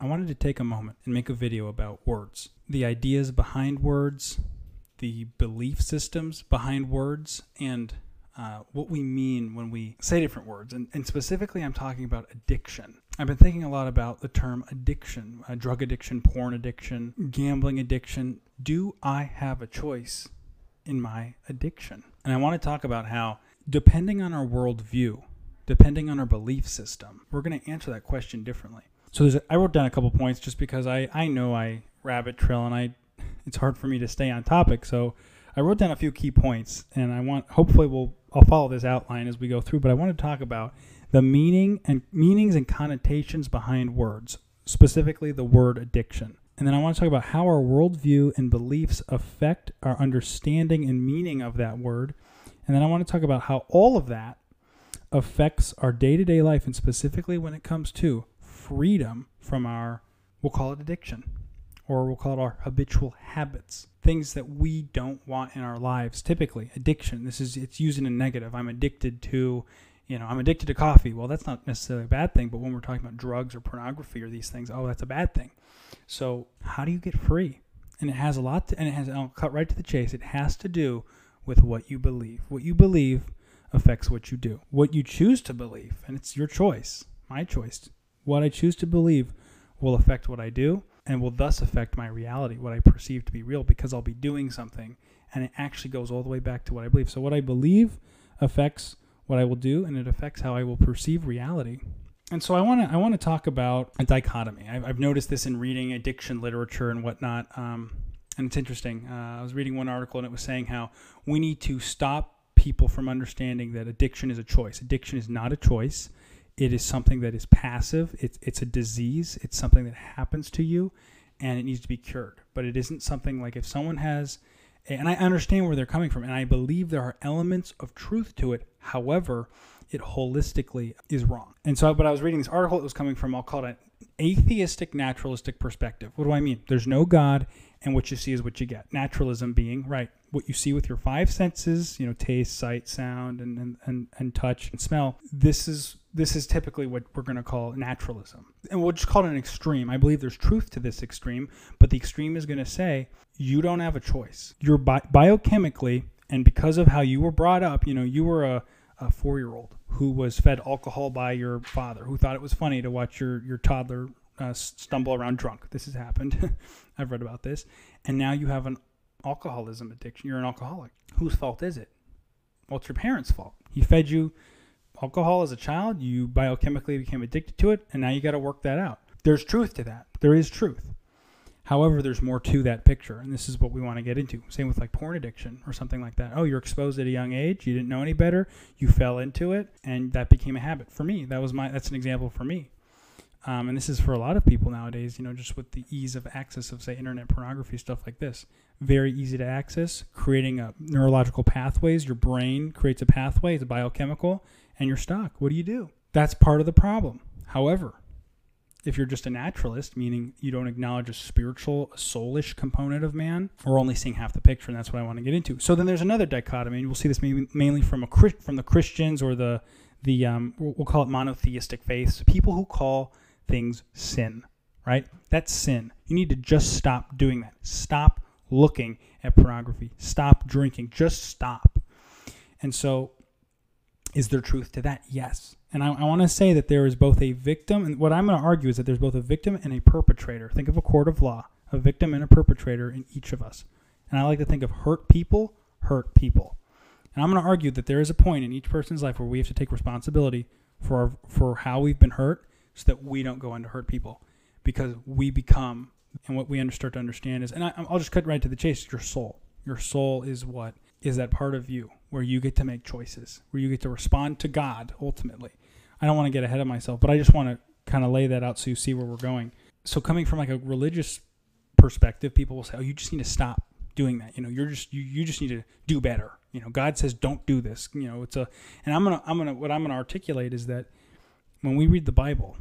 I wanted to take a moment and make a video about words, the ideas behind words, the belief systems behind words, and uh, what we mean when we say different words. And, and, specifically, I'm talking about addiction. I've been thinking a lot about the term addiction, uh, drug addiction, porn addiction, gambling addiction. Do I have a choice in my addiction? And I want to talk about how, depending on our worldview, depending on our belief system, we're going to answer that question differently. So there's a, I wrote down a couple points just because I, I know I rabbit trail and I it's hard for me to stay on topic. So I wrote down a few key points and I want hopefully we'll I'll follow this outline as we go through, but I want to talk about the meaning and meanings and connotations behind words, specifically the word addiction. And then I want to talk about how our worldview and beliefs affect our understanding and meaning of that word. And then I want to talk about how all of that affects our day to day life, and specifically when it comes to freedom from our, we'll call it addiction, or we'll call it our habitual habits, things that we don't want in our lives. Typically, addiction. This is it's used in a negative. I'm addicted to, you know, I'm addicted to coffee. Well, that's not necessarily a bad thing, but when we're talking about drugs or pornography or these things, oh, that's a bad thing. So, how do you get free? And it has a lot, to, and it has. I'll cut right to the chase. It has to do with what you believe. What you believe affects what you do. What you choose to believe, and it's your choice, my choice what I choose to believe will affect what I do and will thus affect my reality, what I perceive to be real, because I'll be doing something and it actually goes all the way back to what I believe. So, what I believe affects what I will do and it affects how I will perceive reality. And so I want to I want to talk about a dichotomy. I've, I've, noticed this in reading addiction literature and whatnot, um, and it's interesting. Uh, I was reading one article and it was saying how we need to stop people from understanding that addiction is a choice. Addiction is not a choice it is something that is passive. It's it's a disease. It's something that happens to you, and it needs to be cured. But it isn't something like if someone has, and I understand where they're coming from, and I believe there are elements of truth to it. However, it holistically is wrong. And so, but I was reading this article. It was coming from I'll call it an atheistic naturalistic perspective. What do I mean? There's no God, and what you see is what you get. Naturalism being right what you see with your five senses, you know, taste, sight, sound, and, and, and, and touch and smell. This is this is typically what we're going to call naturalism. And we'll just call it an extreme. I believe there's truth to this extreme, but the extreme is going to say you don't have a choice. You're bi- biochemically, and because of how you were brought up, you know, you were a, a four year old who was fed alcohol by your father, who thought it was funny to watch your, your toddler uh, stumble around drunk. This has happened. I've read about this. And now you have an alcoholism addiction. You're an alcoholic. Whose fault is it? Well, it's your parents' fault. He fed you alcohol as a child, you biochemically became addicted to it, and now you got to work that out. There's truth to that. There is truth. However, there's more to that picture, and this is what we want to get into. Same with like porn addiction or something like that. Oh, you're exposed at a young age, you didn't know any better, you fell into it, and that became a habit. For me, that was my that's an example for me. Um, and this is for a lot of people nowadays, you know, just with the ease of access of, say, internet pornography, stuff like this. Very easy to access, creating a neurological pathways. Your brain creates a pathway, it's a biochemical, and you're stuck. What do you do? That's part of the problem. However, if you're just a naturalist, meaning you don't acknowledge a spiritual, soulish component of man, we're only seeing half the picture, and that's what I want to get into. So then there's another dichotomy, and we'll see this mainly from a from the Christians or the the um, we'll call it monotheistic faiths, people who call things sin, right? That's sin. You need to just stop doing that. Stop looking at pornography. Stop drinking. Just stop. And so, is there truth to that? Yes. And I, I want to say that there is both a victim, and what I'm going to argue is that there's both a victim and a perpetrator. Think of a court of law, a victim and a perpetrator in each of us. And I like to think of hurt people, hurt people. And I'm going to argue that there is a point in each person's life where we have to take responsibility for our, for how we've been hurt so that we don't go on to hurt people because we become and what we start to understand is and I, i'll just cut right to the chase your soul your soul is what is that part of you where you get to make choices where you get to respond to god ultimately. I don't want to get ahead of myself but i just want to kind of lay that out so you see where we're going. So coming from like a religious perspective people will say oh you just need to stop doing that. You know you're just you, you just need to do better. You know god says don't do this. You know it's a and i'm gonna i'm gonna what i'm gonna articulate is that when we read the Bible,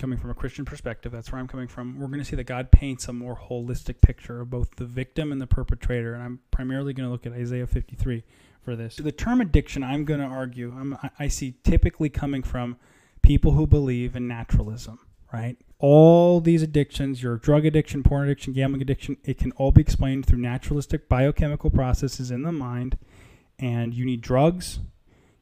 coming from a Christian perspective, that's where I'm coming from, we're going to see that God paints a more holistic picture of both the victim and the perpetrator. And I'm primarily going to look at Isaiah 53 for this. The term addiction, I'm going to argue, I'm, I see typically coming from people who believe in naturalism, right? all these addictions, your drug addiction, porn addiction, gambling addiction, it can all be explained through naturalistic biochemical processes in the mind. And you need drugs,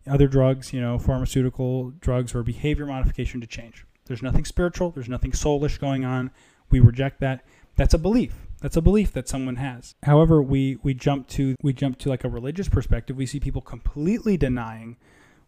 other drugs, you know, pharmaceutical drugs or behavior modification to change. There's nothing spiritual, there's nothing soulish going on. We reject that. That's a belief. That's a belief that someone has. However, we we jump to we jump to like a religious perspective. We see people completely denying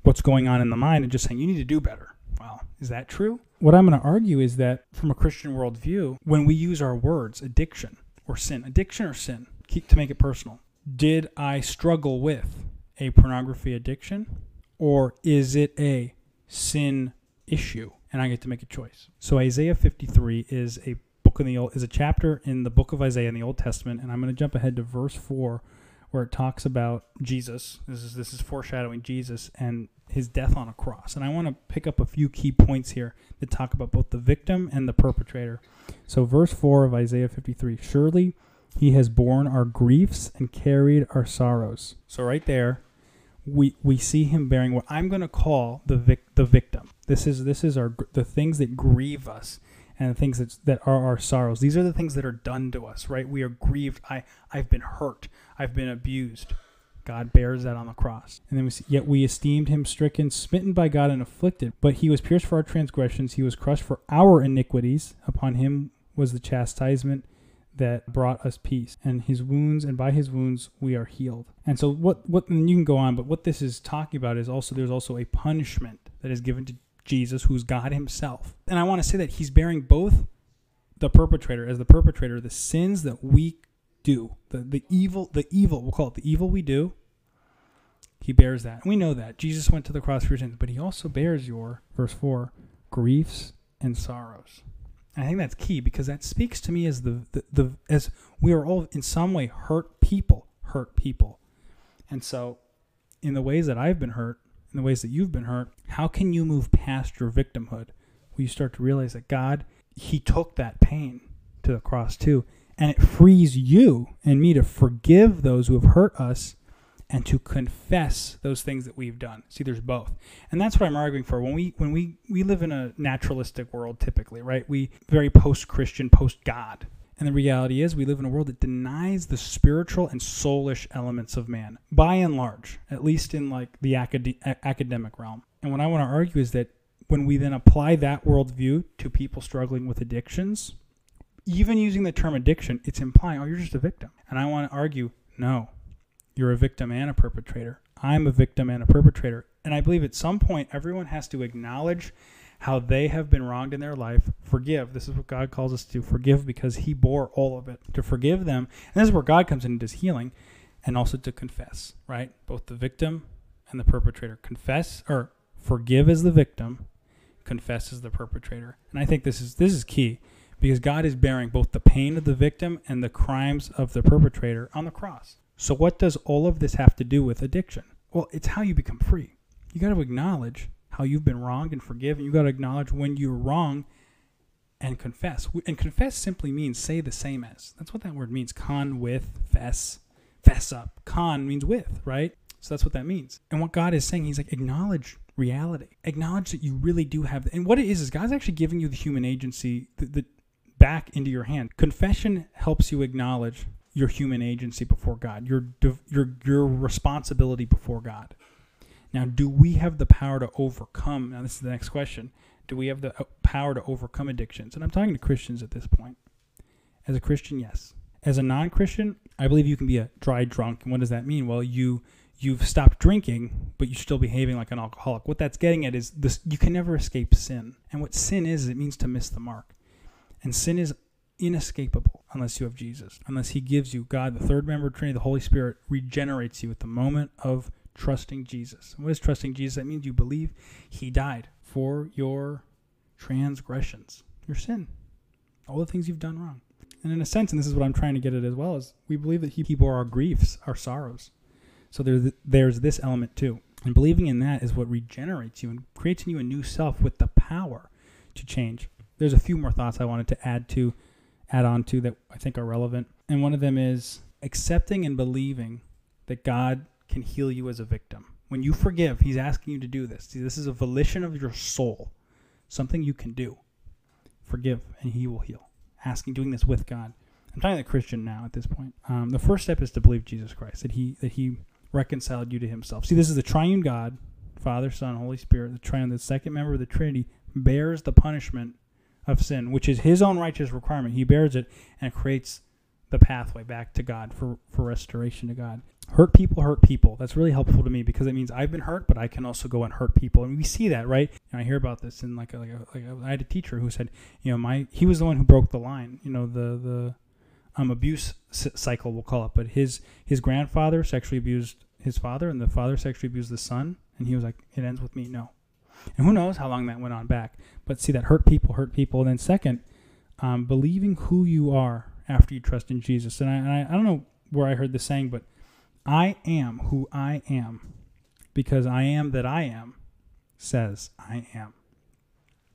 what's going on in the mind and just saying you need to do better. Well, is that true? What I'm going to argue is that from a Christian worldview, when we use our words, addiction or sin, addiction or sin, keep to make it personal. Did I struggle with a pornography addiction, or is it a sin issue? And I get to make a choice. So Isaiah 53 is a book in the old is a chapter in the book of Isaiah in the Old Testament, and I'm going to jump ahead to verse four, where it talks about Jesus. This is this is foreshadowing Jesus and his death on a cross. And I want to pick up a few key points here that talk about both the victim and the perpetrator. So verse four of Isaiah 53: Surely he has borne our griefs and carried our sorrows. So right there, we we see him bearing what I'm going to call the vic, the victim. This is this is our the things that grieve us and the things that, that are our sorrows. These are the things that are done to us, right? We are grieved. I, I've been hurt. I've been abused. God bears that on the cross. And then we see, yet we esteemed him stricken, smitten by God, and afflicted. But he was pierced for our transgressions, he was crushed for our iniquities. Upon him was the chastisement that brought us peace. And his wounds, and by his wounds we are healed. And so what what and you can go on, but what this is talking about is also there's also a punishment that is given to Jesus, who's God himself. And I want to say that he's bearing both the perpetrator as the perpetrator, the sins that we do, the, the evil, the evil, we'll call it the evil we do. He bears that. We know that. Jesus went to the cross for sins, but he also bears your, verse 4, griefs and sorrows. I think that's key because that speaks to me as the, the, the as we are all in some way hurt people, hurt people. And so in the ways that I've been hurt, in the ways that you've been hurt, how can you move past your victimhood? Will you start to realize that God, He took that pain to the cross too, and it frees you and me to forgive those who have hurt us and to confess those things that we've done. See, there's both. And that's what I'm arguing for. When we when we we live in a naturalistic world typically, right? We very post-Christian, post-God. And the reality is, we live in a world that denies the spiritual and soulish elements of man, by and large, at least in like the acad- academic realm. And what I want to argue is that when we then apply that worldview to people struggling with addictions, even using the term addiction, it's implying, oh, you're just a victim. And I want to argue, no, you're a victim and a perpetrator. I'm a victim and a perpetrator. And I believe at some point, everyone has to acknowledge how they have been wronged in their life, forgive. This is what God calls us to forgive because He bore all of it. To forgive them. And this is where God comes in and does healing and also to confess, right? Both the victim and the perpetrator. Confess or forgive as the victim, confess as the perpetrator. And I think this is this is key because God is bearing both the pain of the victim and the crimes of the perpetrator on the cross. So what does all of this have to do with addiction? Well, it's how you become free. You got to acknowledge how you've been wronged and forgive. And you got to acknowledge when you're wrong and confess. And confess simply means say the same as. That's what that word means. Con with, fess, fess up. Con means with, right? So that's what that means. And what God is saying, He's like, acknowledge reality. Acknowledge that you really do have. And what it is, is God's actually giving you the human agency the, the back into your hand. Confession helps you acknowledge your human agency before God, your your your responsibility before God. Now, do we have the power to overcome? Now, this is the next question. Do we have the uh, power to overcome addictions? And I'm talking to Christians at this point. As a Christian, yes. As a non-Christian, I believe you can be a dry drunk. And what does that mean? Well, you you've stopped drinking, but you're still behaving like an alcoholic. What that's getting at is this: you can never escape sin. And what sin is, it means to miss the mark. And sin is inescapable unless you have Jesus, unless He gives you God, the third member of Trinity, the Holy Spirit, regenerates you at the moment of trusting Jesus. What is trusting Jesus? That means you believe he died for your transgressions, your sin, all the things you've done wrong. And in a sense, and this is what I'm trying to get at as well, is we believe that he bore our griefs, our sorrows. So there's, there's this element too. And believing in that is what regenerates you and creates in you a new self with the power to change. There's a few more thoughts I wanted to add to add on to that I think are relevant. And one of them is accepting and believing that God can heal you as a victim. When you forgive, he's asking you to do this. See, this is a volition of your soul, something you can do. forgive, and He will heal. Asking, doing this with God. I'm talking to the Christian now at this point. Um, the first step is to believe Jesus Christ, that He that He reconciled you to Himself. See, this is the triune God, Father, Son, Holy Spirit, the triune, the second member of the Trinity, bears the punishment of sin, which is His own righteous requirement. He bears it and creates the pathway back to God for, for restoration to God. Hurt people hurt people. That's really helpful to me because it means I've been hurt, but I can also go and hurt people. And we see that, right? Know, I hear about this in like a, like, a, like a, I had a teacher who said, you know, my he was the one who broke the line. You know, the the um, abuse cycle we'll call it. But his his grandfather sexually abused his father, and the father sexually abused the son. And he was like, it ends with me. No. And who knows how long that went on back. But see, that hurt people hurt people. And then second, um, believing who you are after you trust in Jesus. And I, and I, I don't know where I heard this saying, but I am who I am because I am that I am says I am.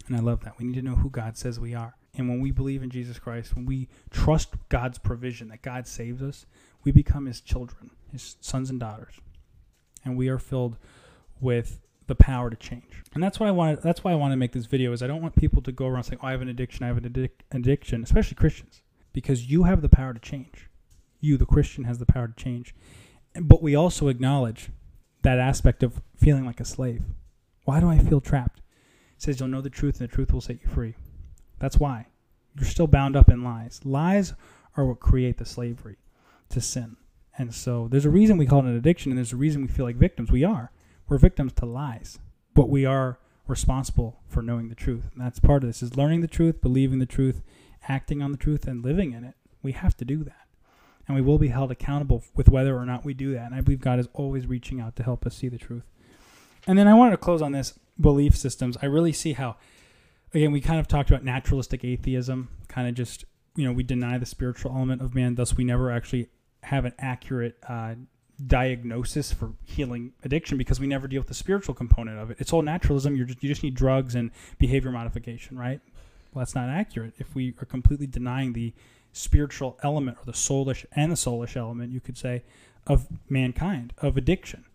And I love that. We need to know who God says we are. And when we believe in Jesus Christ, when we trust God's provision, that God saves us, we become his children, his sons and daughters. And we are filled with the power to change. And that's why I want that's why I want to make this video is I don't want people to go around saying, "Oh, I have an addiction, I have an addic- addiction," especially Christians because you have the power to change. You, the Christian, has the power to change. But we also acknowledge that aspect of feeling like a slave. Why do I feel trapped? It says you'll know the truth and the truth will set you free. That's why. You're still bound up in lies. Lies are what create the slavery to sin. And so there's a reason we call it an addiction and there's a reason we feel like victims. We are. We're victims to lies. But we are responsible for knowing the truth. And that's part of this is learning the truth, believing the truth, acting on the truth and living in it. We have to do that. And we will be held accountable with whether or not we do that. And I believe God is always reaching out to help us see the truth. And then I wanted to close on this belief systems. I really see how, again, we kind of talked about naturalistic atheism, kind of just, you know, we deny the spiritual element of man, thus we never actually have an accurate uh, diagnosis for healing addiction because we never deal with the spiritual component of it. It's all naturalism. You're just, you just need drugs and behavior modification, right? Well, that's not accurate. If we are completely denying the spiritual element or the soulish and the soulish element, you could say, of mankind, of addiction.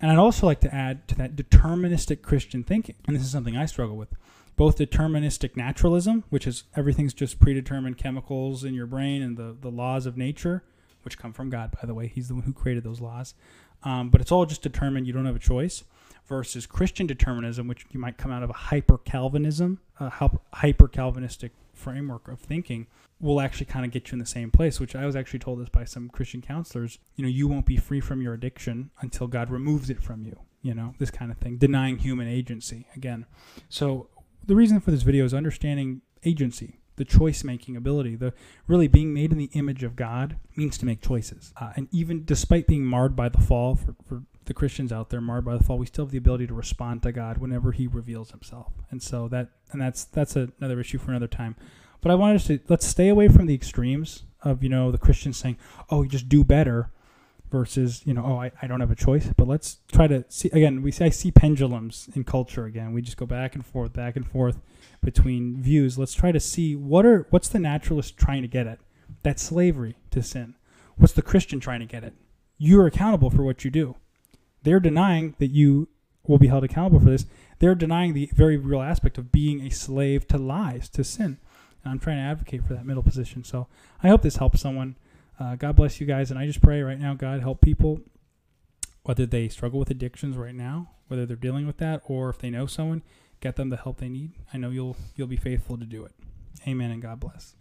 And I'd also like to add to that deterministic Christian thinking. And this is something I struggle with. Both deterministic naturalism, which is everything's just predetermined chemicals in your brain and the, the laws of nature, which come from God, by the way. He's the one who created those laws. Um, but it's all just determined. You don't have a choice versus Christian determinism, which you might come out of a hyper Calvinism, a hyper Calvinistic framework of thinking, will actually kind of get you in the same place. Which I was actually told this by some Christian counselors. You know, you won't be free from your addiction until God removes it from you. You know, this kind of thing, denying human agency again. So the reason for this video is understanding agency the choice making ability the really being made in the image of god means to make choices uh, and even despite being marred by the fall for, for the Christians out there marred by the fall, we still have the ability to respond to God whenever He reveals Himself. And so that and that's that's another issue for another time. But I wanted to let's stay away from the extremes of you know the Christians saying, "Oh, you just do better," versus you know, "Oh, I, I don't have a choice." But let's try to see again. We see I see pendulums in culture again. We just go back and forth, back and forth between views. Let's try to see what are what's the naturalist trying to get at. That's slavery to sin. What's the Christian trying to get at? You're accountable for what you do they're denying that you will be held accountable for this. They're denying the very real aspect of being a slave to lies, to sin. And I'm trying to advocate for that middle position. So I hope this helps someone. Uh, God bless you guys. And I just pray right now, God, help people, whether they struggle with addictions right now, whether they're dealing with that, or if they know someone, get them the help they need. I know you'll you'll be faithful to do it. Amen and God bless.